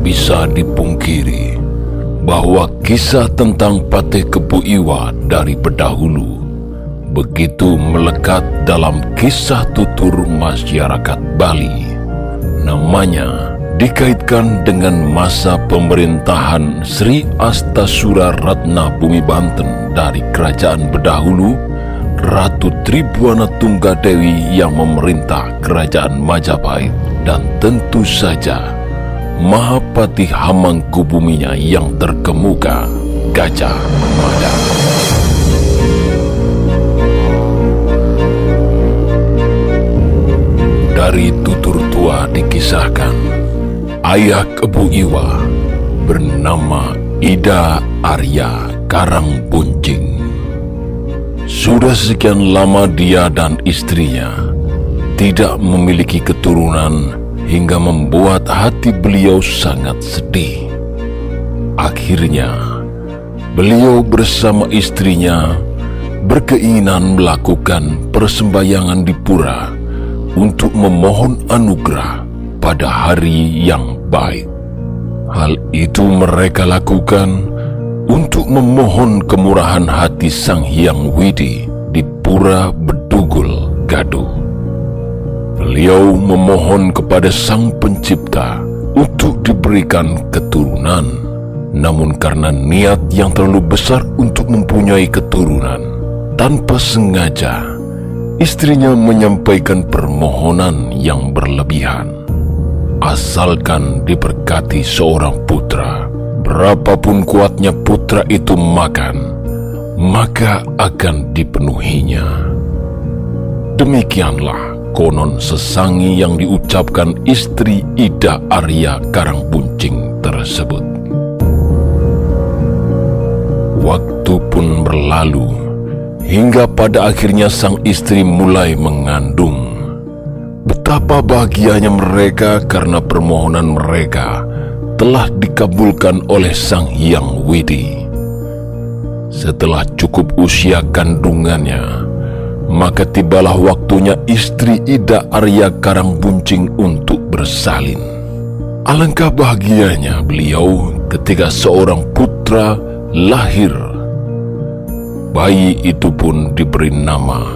Bisa dipungkiri bahwa kisah tentang Patih Kebu Iwa dari pendahulu begitu melekat dalam kisah tutur masyarakat Bali. Namanya dikaitkan dengan masa pemerintahan Sri Astasura Ratna Bumi Banten dari kerajaan berdahulu Ratu Tribuana Tunggadewi yang memerintah kerajaan Majapahit dan tentu saja Mahapati Hamangkubuminya yang terkemuka Gajah Mada. Dari tutur tua dikisahkan, ayah Kebu Iwa bernama Ida Arya Karangbuncing. Sudah sekian lama dia dan istrinya tidak memiliki keturunan hingga membuat hati beliau sangat sedih. Akhirnya, beliau bersama istrinya berkeinginan melakukan persembayangan di pura untuk memohon anugerah pada hari yang baik. Hal itu mereka lakukan untuk memohon kemurahan hati Sang Hyang Widi di Pura Bedugul Gaduh. Beliau memohon kepada Sang Pencipta untuk diberikan keturunan, namun karena niat yang terlalu besar untuk mempunyai keturunan, tanpa sengaja istrinya menyampaikan permohonan yang berlebihan. Asalkan diberkati seorang putra, berapapun kuatnya putra itu makan, maka akan dipenuhinya. Demikianlah konon sesangi yang diucapkan istri Ida Arya Karangbuncing tersebut. Waktu pun berlalu, Hingga pada akhirnya sang istri mulai mengandung. Betapa bahagianya mereka karena permohonan mereka telah dikabulkan oleh Sang Hyang Widi. Setelah cukup usia kandungannya, maka tibalah waktunya istri Ida Arya Karangbuncing untuk bersalin. Alangkah bahagianya beliau ketika seorang putra lahir Bayi itu pun diberi nama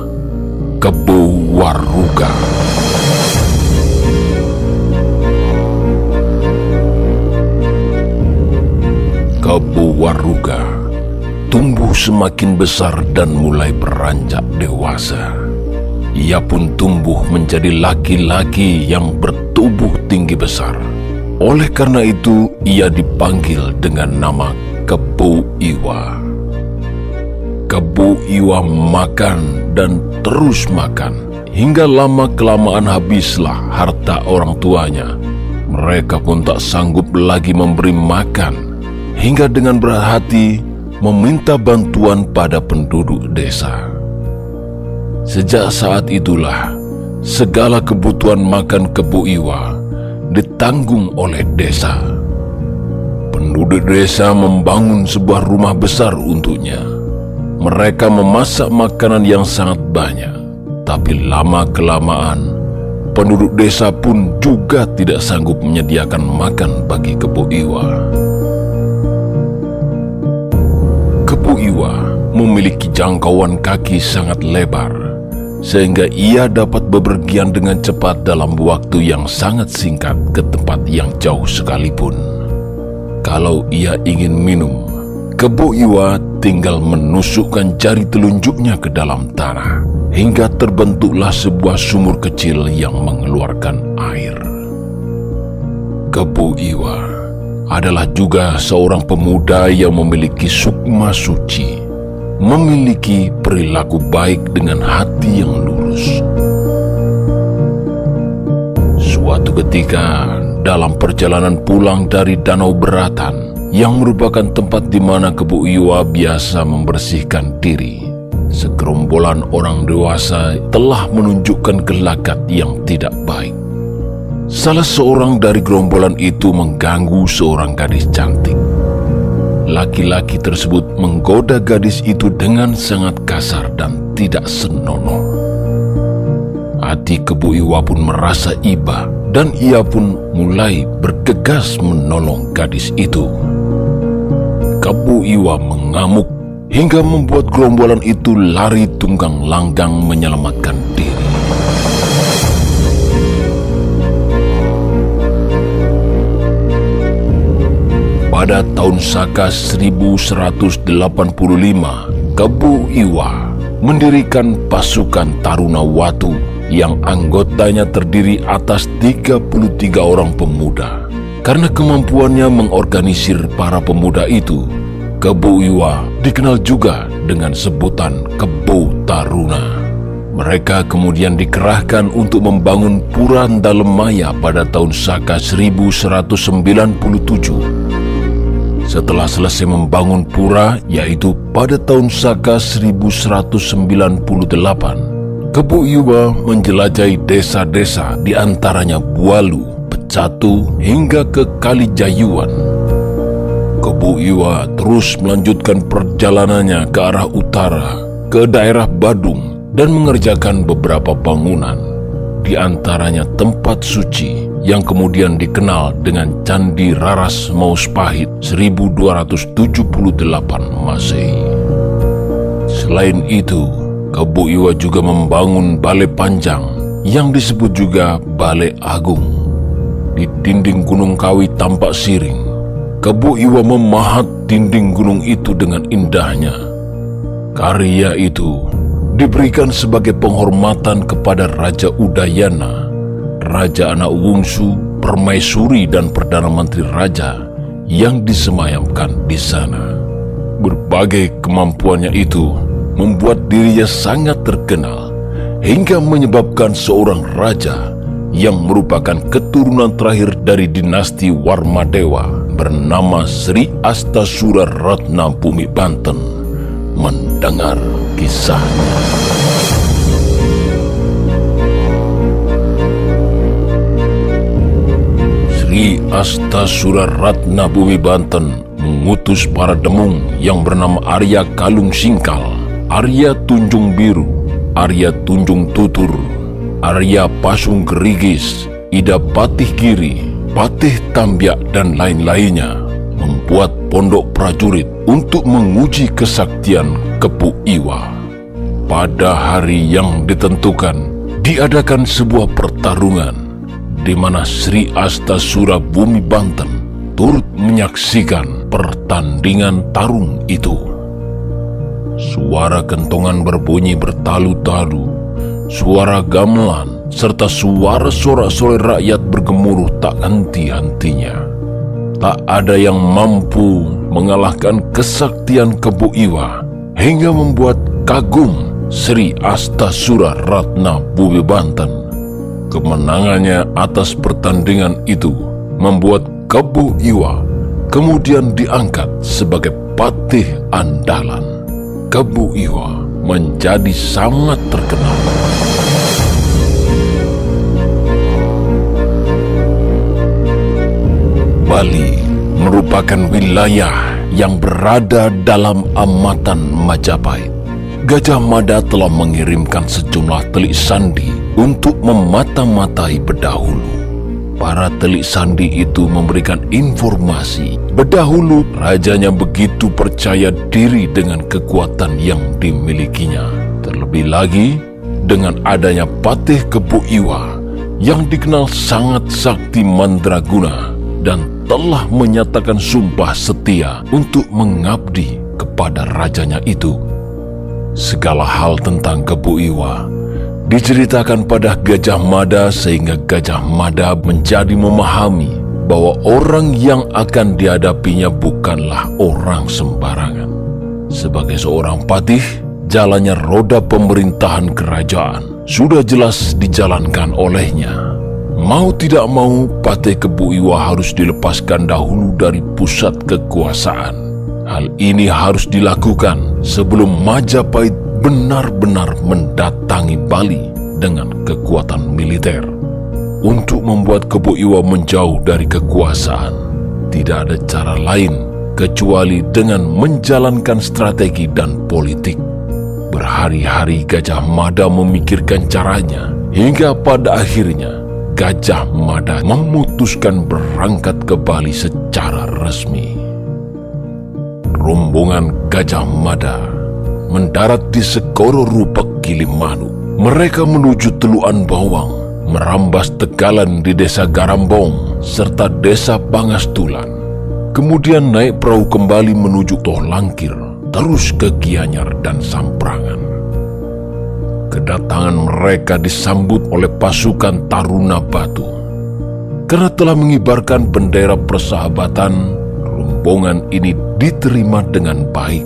Kebu Waruga. Kebu Waruga tumbuh semakin besar dan mulai beranjak dewasa. Ia pun tumbuh menjadi laki-laki yang bertubuh tinggi besar. Oleh karena itu, ia dipanggil dengan nama Kebu Iwa. Kebu Iwa makan dan terus makan hingga lama-kelamaan habislah harta orang tuanya. Mereka pun tak sanggup lagi memberi makan hingga dengan berat hati meminta bantuan pada penduduk desa. Sejak saat itulah segala kebutuhan makan Kebu Iwa ditanggung oleh desa. Penduduk desa membangun sebuah rumah besar untuknya mereka memasak makanan yang sangat banyak, tapi lama-kelamaan penduduk desa pun juga tidak sanggup menyediakan makan bagi Kebu Iwa. Kebu Iwa memiliki jangkauan kaki sangat lebar, sehingga ia dapat bepergian dengan cepat dalam waktu yang sangat singkat ke tempat yang jauh sekalipun. Kalau ia ingin minum, Kebo Iwa tinggal menusukkan jari telunjuknya ke dalam tanah hingga terbentuklah sebuah sumur kecil yang mengeluarkan air. Kebo Iwa adalah juga seorang pemuda yang memiliki sukma suci, memiliki perilaku baik dengan hati yang lurus. Suatu ketika dalam perjalanan pulang dari Danau Beratan, yang merupakan tempat di mana Kebu Iwa biasa membersihkan diri. Segerombolan orang dewasa telah menunjukkan gelagat yang tidak baik. Salah seorang dari gerombolan itu mengganggu seorang gadis cantik. Laki-laki tersebut menggoda gadis itu dengan sangat kasar dan tidak senonoh. Hati Kebu Iwa pun merasa iba dan ia pun mulai bergegas menolong gadis itu. Kebu Iwa mengamuk hingga membuat gerombolan itu lari tunggang langgang menyelamatkan diri. Pada tahun Saka 1185, Kebu Iwa mendirikan pasukan Taruna Watu yang anggotanya terdiri atas 33 orang pemuda. Karena kemampuannya mengorganisir para pemuda itu, Kebu Iwa dikenal juga dengan sebutan Kebu Taruna. Mereka kemudian dikerahkan untuk membangun Pura Dalemaya pada tahun Saka 1197 setelah selesai membangun pura, yaitu pada tahun Saka 1198, Kebu Iwa menjelajahi desa-desa di antaranya Bualu, Pecatu, hingga ke Kalijayuan. Kebu Iwa terus melanjutkan perjalanannya ke arah utara, ke daerah Badung, dan mengerjakan beberapa bangunan, di antaranya tempat suci, yang kemudian dikenal dengan Candi Raras Mauspahit 1278 Masehi. Selain itu, Kebu Iwa juga membangun Balai Panjang yang disebut juga Balai Agung. Di dinding Gunung Kawi tampak siring, Kebu Iwa memahat dinding gunung itu dengan indahnya. Karya itu diberikan sebagai penghormatan kepada Raja Udayana Raja Anak Wungsu, Permaisuri dan Perdana Menteri Raja yang disemayamkan di sana. Berbagai kemampuannya itu membuat dirinya sangat terkenal hingga menyebabkan seorang raja yang merupakan keturunan terakhir dari dinasti Warmadewa bernama Sri Astasura Ratna Bumi Banten mendengar kisahnya. Ki Astasura Ratna Bumi Banten mengutus para demung yang bernama Arya Kalung Singkal, Arya Tunjung Biru, Arya Tunjung Tutur, Arya Pasung Gerigis, Ida Patih Kiri, Patih Tambiak dan lain-lainnya membuat pondok prajurit untuk menguji kesaktian Kepu Iwa. Pada hari yang ditentukan, diadakan sebuah pertarungan di mana Sri Astasura Bumi Banten turut menyaksikan pertandingan tarung itu. Suara kentongan berbunyi bertalu-talu, suara gamelan, serta suara sorak-sorai rakyat bergemuruh tak henti-hentinya. Tak ada yang mampu mengalahkan kesaktian Kebu Iwa hingga membuat kagum Sri Astasura Ratna Bumi Banten Kemenangannya atas pertandingan itu membuat Kebu Iwa kemudian diangkat sebagai patih andalan. Kebu Iwa menjadi sangat terkenal. Bali merupakan wilayah yang berada dalam amatan Majapahit. Gajah Mada telah mengirimkan sejumlah telik sandi untuk memata-matai bedahulu. Para telik sandi itu memberikan informasi bedahulu rajanya begitu percaya diri dengan kekuatan yang dimilikinya. Terlebih lagi dengan adanya Patih Kebu Iwa yang dikenal sangat sakti mandraguna dan telah menyatakan sumpah setia untuk mengabdi kepada rajanya itu. Segala hal tentang Kebu Iwa diceritakan pada Gajah Mada sehingga Gajah Mada menjadi memahami bahwa orang yang akan dihadapinya bukanlah orang sembarangan. Sebagai seorang patih, jalannya roda pemerintahan kerajaan sudah jelas dijalankan olehnya. Mau tidak mau, Patih Kebu Iwa harus dilepaskan dahulu dari pusat kekuasaan. Hal ini harus dilakukan sebelum Majapahit benar-benar mendatangi Bali dengan kekuatan militer untuk membuat Kebu Iwa menjauh dari kekuasaan. Tidak ada cara lain kecuali dengan menjalankan strategi dan politik. Berhari-hari Gajah Mada memikirkan caranya hingga pada akhirnya Gajah Mada memutuskan berangkat ke Bali secara resmi. Rombongan Gajah Mada mendarat di Segoro Rupak Gilimanu. Mereka menuju Teluan Bawang, merambas Tegalan di Desa Garambong, serta Desa Bangastulan. Kemudian naik perahu kembali menuju Toh Langkir, terus ke Gianyar dan Samprangan. Kedatangan mereka disambut oleh pasukan Taruna Batu. Karena telah mengibarkan bendera persahabatan, rombongan ini diterima dengan baik.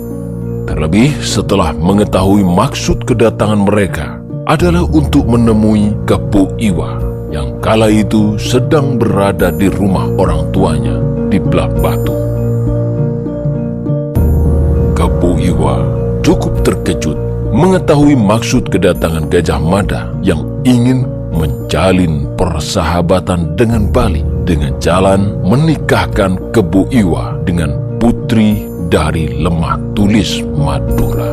Terlebih setelah mengetahui maksud kedatangan mereka adalah untuk menemui Kepu Iwa yang kala itu sedang berada di rumah orang tuanya di Belah Batu. Kepu Iwa cukup terkejut mengetahui maksud kedatangan Gajah Mada yang ingin menjalin persahabatan dengan Bali dengan jalan menikahkan Kebu Iwa dengan putri dari lemah tulis Madura.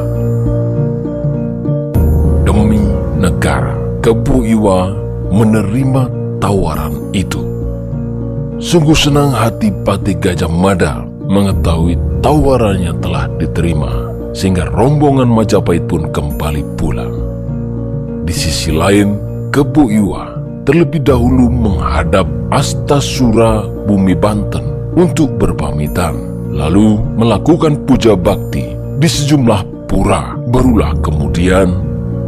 Demi negara, Kebu Iwa menerima tawaran itu. Sungguh senang hati Pati Gajah Mada mengetahui tawarannya telah diterima, sehingga rombongan Majapahit pun kembali pulang. Di sisi lain, Kebu Iwa terlebih dahulu menghadap Astasura Bumi Banten untuk berpamitan, lalu melakukan puja bakti di sejumlah pura. Barulah kemudian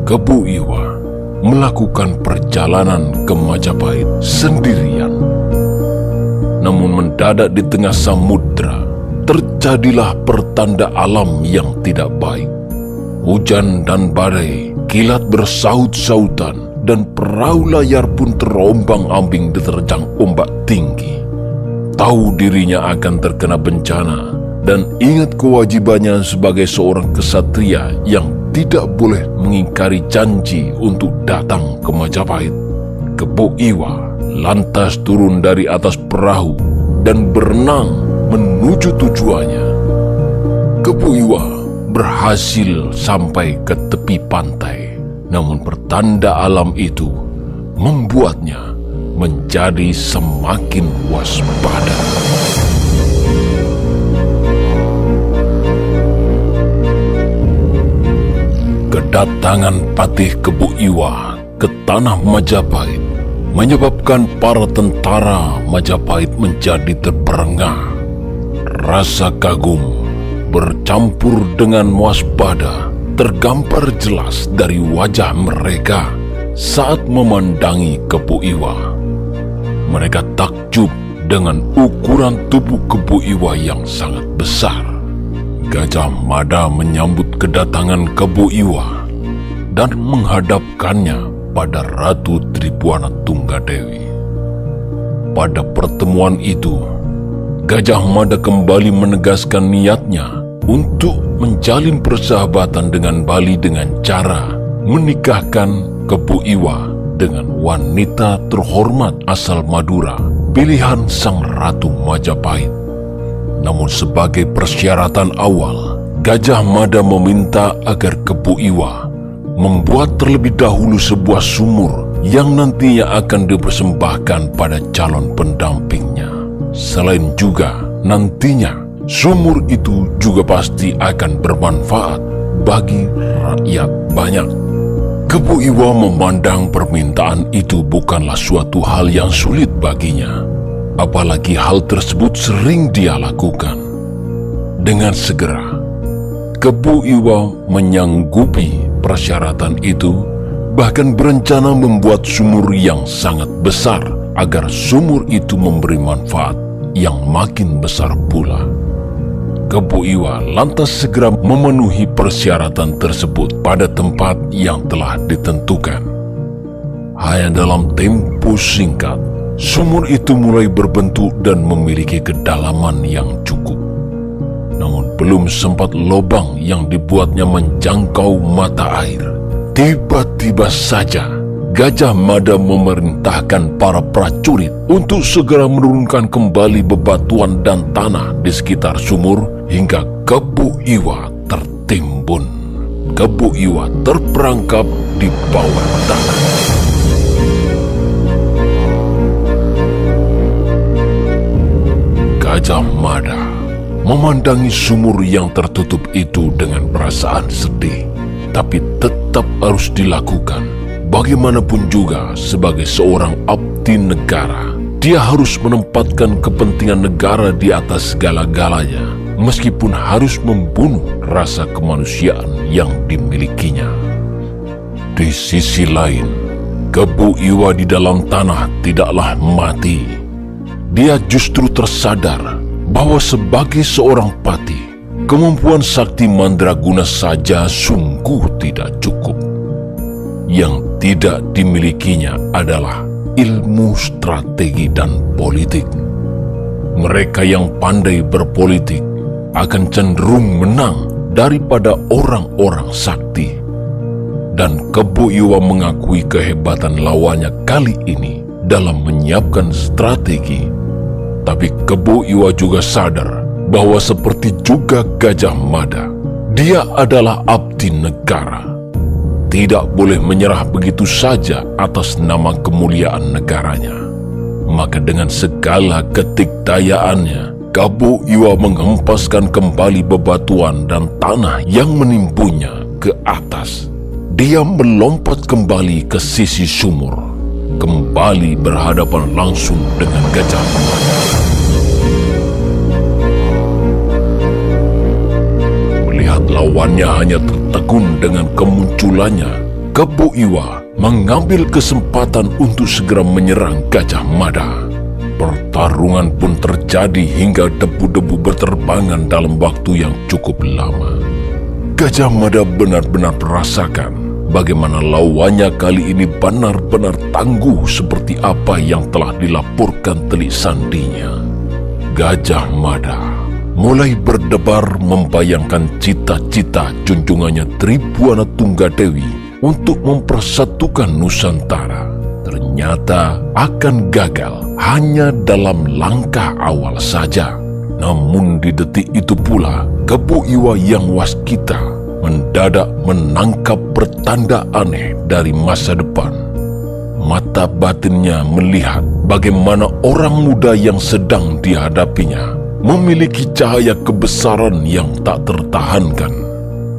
Kebu Iwa melakukan perjalanan ke Majapahit sendirian. Namun mendadak di tengah samudra, terjadilah pertanda alam yang tidak baik. Hujan dan badai, kilat bersaut-sautan, dan perahu layar pun terombang-ambing diterjang ombak tinggi. Tahu dirinya akan terkena bencana dan ingat kewajibannya sebagai seorang kesatria yang tidak boleh mengingkari janji untuk datang ke Majapahit. Kebo Iwa lantas turun dari atas perahu dan berenang menuju tujuannya. Kebo Iwa berhasil sampai ke tepi pantai. Namun pertanda alam itu membuatnya menjadi semakin waspada. Kedatangan Patih Kebu Iwa ke tanah Majapahit menyebabkan para tentara Majapahit menjadi terperengah. Rasa kagum bercampur dengan waspada tergambar jelas dari wajah mereka saat memandangi Kebu Iwa. Mereka takjub dengan ukuran tubuh Kebu Iwa yang sangat besar. Gajah Mada menyambut kedatangan Kebu Iwa dan menghadapkannya pada Ratu Tribuana Tunggadewi. Pada pertemuan itu, Gajah Mada kembali menegaskan niatnya untuk menjalin persahabatan dengan Bali dengan cara menikahkan Kebu Iwa dengan wanita terhormat asal Madura, pilihan sang Ratu Majapahit. Namun sebagai persyaratan awal, Gajah Mada meminta agar Kebu Iwa membuat terlebih dahulu sebuah sumur yang nantinya akan dipersembahkan pada calon pendampingnya. Selain juga, nantinya sumur itu juga pasti akan bermanfaat bagi rakyat banyak. Kebu Iwa memandang permintaan itu bukanlah suatu hal yang sulit baginya apalagi hal tersebut sering dia lakukan. Dengan segera, Kebu Iwa menyanggupi persyaratan itu, bahkan berencana membuat sumur yang sangat besar agar sumur itu memberi manfaat yang makin besar pula. Kebu Iwa lantas segera memenuhi persyaratan tersebut pada tempat yang telah ditentukan. Hanya dalam tempo singkat, Sumur itu mulai berbentuk dan memiliki kedalaman yang cukup. Namun belum sempat lubang yang dibuatnya menjangkau mata air. Tiba-tiba saja Gajah Mada memerintahkan para prajurit untuk segera menurunkan kembali bebatuan dan tanah di sekitar sumur hingga kebu iwa tertimbun. Kebu iwa terperangkap di bawah tanah. Gajah Mada memandangi sumur yang tertutup itu dengan perasaan sedih, tapi tetap harus dilakukan Bagaimanapun juga, sebagai seorang abdi negara, dia harus menempatkan kepentingan negara di atas segala-galanya, meskipun harus membunuh rasa kemanusiaan yang dimilikinya. Di sisi lain, kebu Iwa di dalam tanah tidaklah mati. Dia justru tersadar bahwa sebagai seorang pati, kemampuan sakti mandraguna saja sungguh tidak cukup. Yang tidak dimilikinya adalah ilmu strategi dan politik. Mereka yang pandai berpolitik akan cenderung menang daripada orang-orang sakti. Dan Kebu Iwa mengakui kehebatan lawannya kali ini dalam menyiapkan strategi tapi Kebu Iwa juga sadar bahwa seperti juga Gajah Mada, dia adalah abdi negara. Tidak boleh menyerah begitu saja atas nama kemuliaan negaranya. Maka dengan segala ketikdayaannya, Kebu Iwa menghempaskan kembali bebatuan dan tanah yang menimbunya ke atas. Dia melompat kembali ke sisi sumur, kembali berhadapan langsung dengan Gajah. Lawannya hanya tertegun dengan kemunculannya, Kebu Iwa mengambil kesempatan untuk segera menyerang Gajah Mada. Pertarungan pun terjadi hingga debu-debu berterbangan dalam waktu yang cukup lama. Gajah Mada benar-benar merasakan bagaimana lawannya kali ini benar-benar tangguh seperti apa yang telah dilaporkan telik sandinya. Gajah Mada mulai berdebar membayangkan cita-cita junjungannya Tribuana Tunggadewi untuk mempersatukan Nusantara. Ternyata akan gagal hanya dalam langkah awal saja. Namun di detik itu pula, Kebu Iwa yang waskita mendadak menangkap pertanda aneh dari masa depan. Mata batinnya melihat bagaimana orang muda yang sedang dihadapinya memiliki cahaya kebesaran yang tak tertahankan.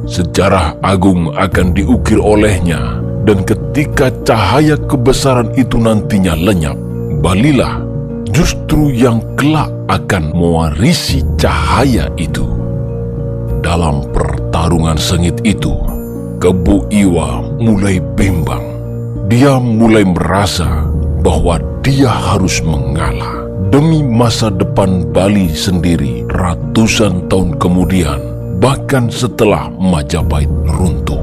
Sejarah agung akan diukir olehnya dan ketika cahaya kebesaran itu nantinya lenyap, Balilah justru yang kelak akan mewarisi cahaya itu. Dalam pertarungan sengit itu, Kebu Iwa mulai bimbang. Dia mulai merasa bahwa dia harus mengalah demi masa depan Bali sendiri ratusan tahun kemudian, bahkan setelah Majapahit runtuh.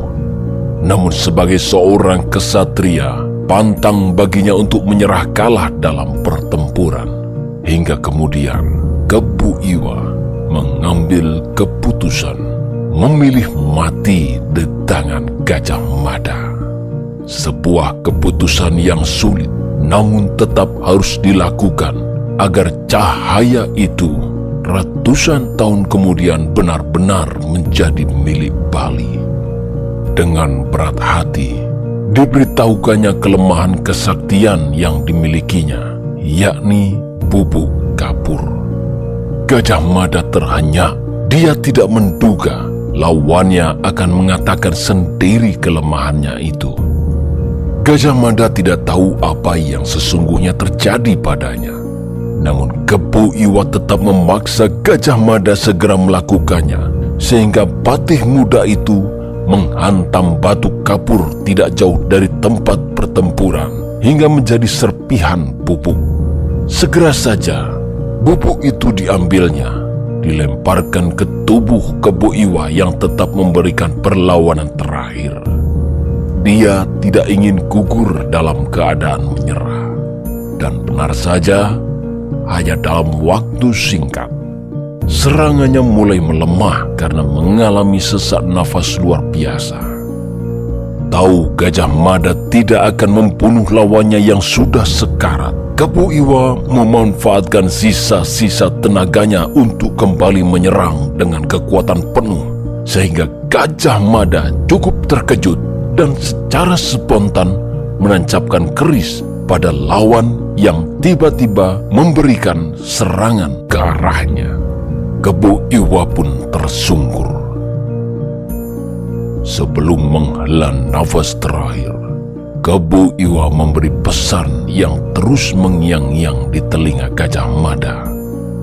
Namun sebagai seorang kesatria, pantang baginya untuk menyerah kalah dalam pertempuran. Hingga kemudian, Kebu Iwa mengambil keputusan memilih mati di tangan Gajah Mada. Sebuah keputusan yang sulit namun tetap harus dilakukan agar cahaya itu ratusan tahun kemudian benar-benar menjadi milik Bali. Dengan berat hati, diberitahukannya kelemahan kesaktian yang dimilikinya, yakni bubuk kapur. Gajah Mada terhanyak, dia tidak menduga lawannya akan mengatakan sendiri kelemahannya itu. Gajah Mada tidak tahu apa yang sesungguhnya terjadi padanya. Namun Kebu Iwa tetap memaksa Gajah Mada segera melakukannya sehingga patih muda itu menghantam batu kapur tidak jauh dari tempat pertempuran hingga menjadi serpihan pupuk. Segera saja bubuk itu diambilnya, dilemparkan ke tubuh Kebu Iwa yang tetap memberikan perlawanan terakhir. Dia tidak ingin gugur dalam keadaan menyerah. Dan benar saja, hanya dalam waktu singkat. Serangannya mulai melemah karena mengalami sesak nafas luar biasa. Tahu Gajah Mada tidak akan membunuh lawannya yang sudah sekarat. Kebu Iwa memanfaatkan sisa-sisa tenaganya untuk kembali menyerang dengan kekuatan penuh. Sehingga Gajah Mada cukup terkejut dan secara spontan menancapkan keris kepada lawan yang tiba-tiba memberikan serangan ke arahnya. Kebu Iwa pun tersungkur. Sebelum menghela nafas terakhir, Kebu Iwa memberi pesan yang terus mengiang-iang di telinga Gajah Mada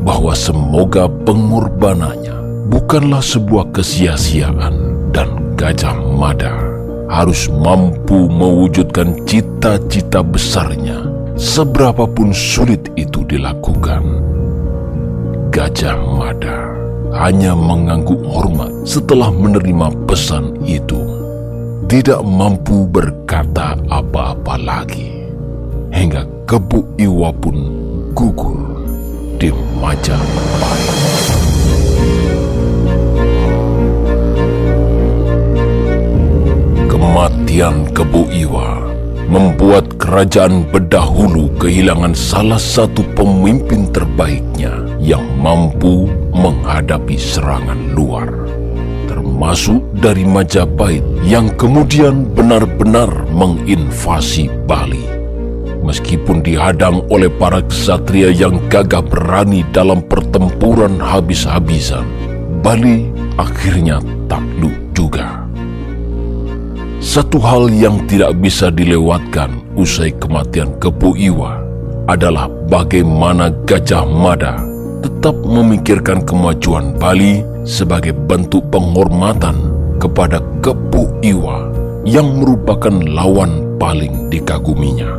bahwa semoga pengorbanannya bukanlah sebuah kesia-siaan dan Gajah Mada harus mampu mewujudkan cita-cita besarnya seberapapun sulit itu dilakukan. Gajah Mada hanya mengangguk hormat setelah menerima pesan itu tidak mampu berkata apa-apa lagi. Hingga kebu Iwa pun gugur di Majapahit. Kematian kebu Iwa membuat kerajaan Bedahulu kehilangan salah satu pemimpin terbaiknya yang mampu menghadapi serangan luar termasuk dari Majapahit yang kemudian benar-benar menginvasi Bali. Meskipun dihadang oleh para ksatria yang gagah berani dalam pertempuran habis-habisan, Bali akhirnya takluk. Satu hal yang tidak bisa dilewatkan usai kematian Kepu Iwa adalah bagaimana Gajah Mada tetap memikirkan kemajuan Bali sebagai bentuk penghormatan kepada Kepu Iwa yang merupakan lawan paling dikaguminya.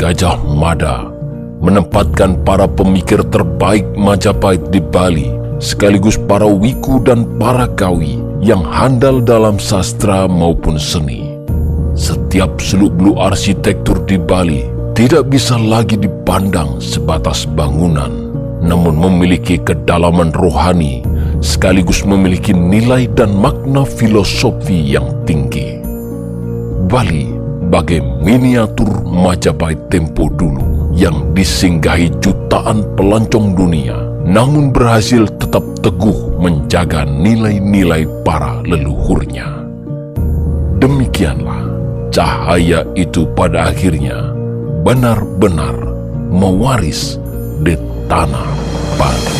Gajah Mada menempatkan para pemikir terbaik Majapahit di Bali sekaligus para wiku dan para kawi yang handal dalam sastra maupun seni. Setiap seluk-beluk arsitektur di Bali tidak bisa lagi dipandang sebatas bangunan namun memiliki kedalaman rohani sekaligus memiliki nilai dan makna filosofi yang tinggi. Bali bagai miniatur Majapahit tempo dulu yang disinggahi jutaan pelancong dunia namun berhasil tetap teguh menjaga nilai-nilai para leluhurnya. Demikianlah cahaya itu pada akhirnya benar-benar mewaris di tanah Bali.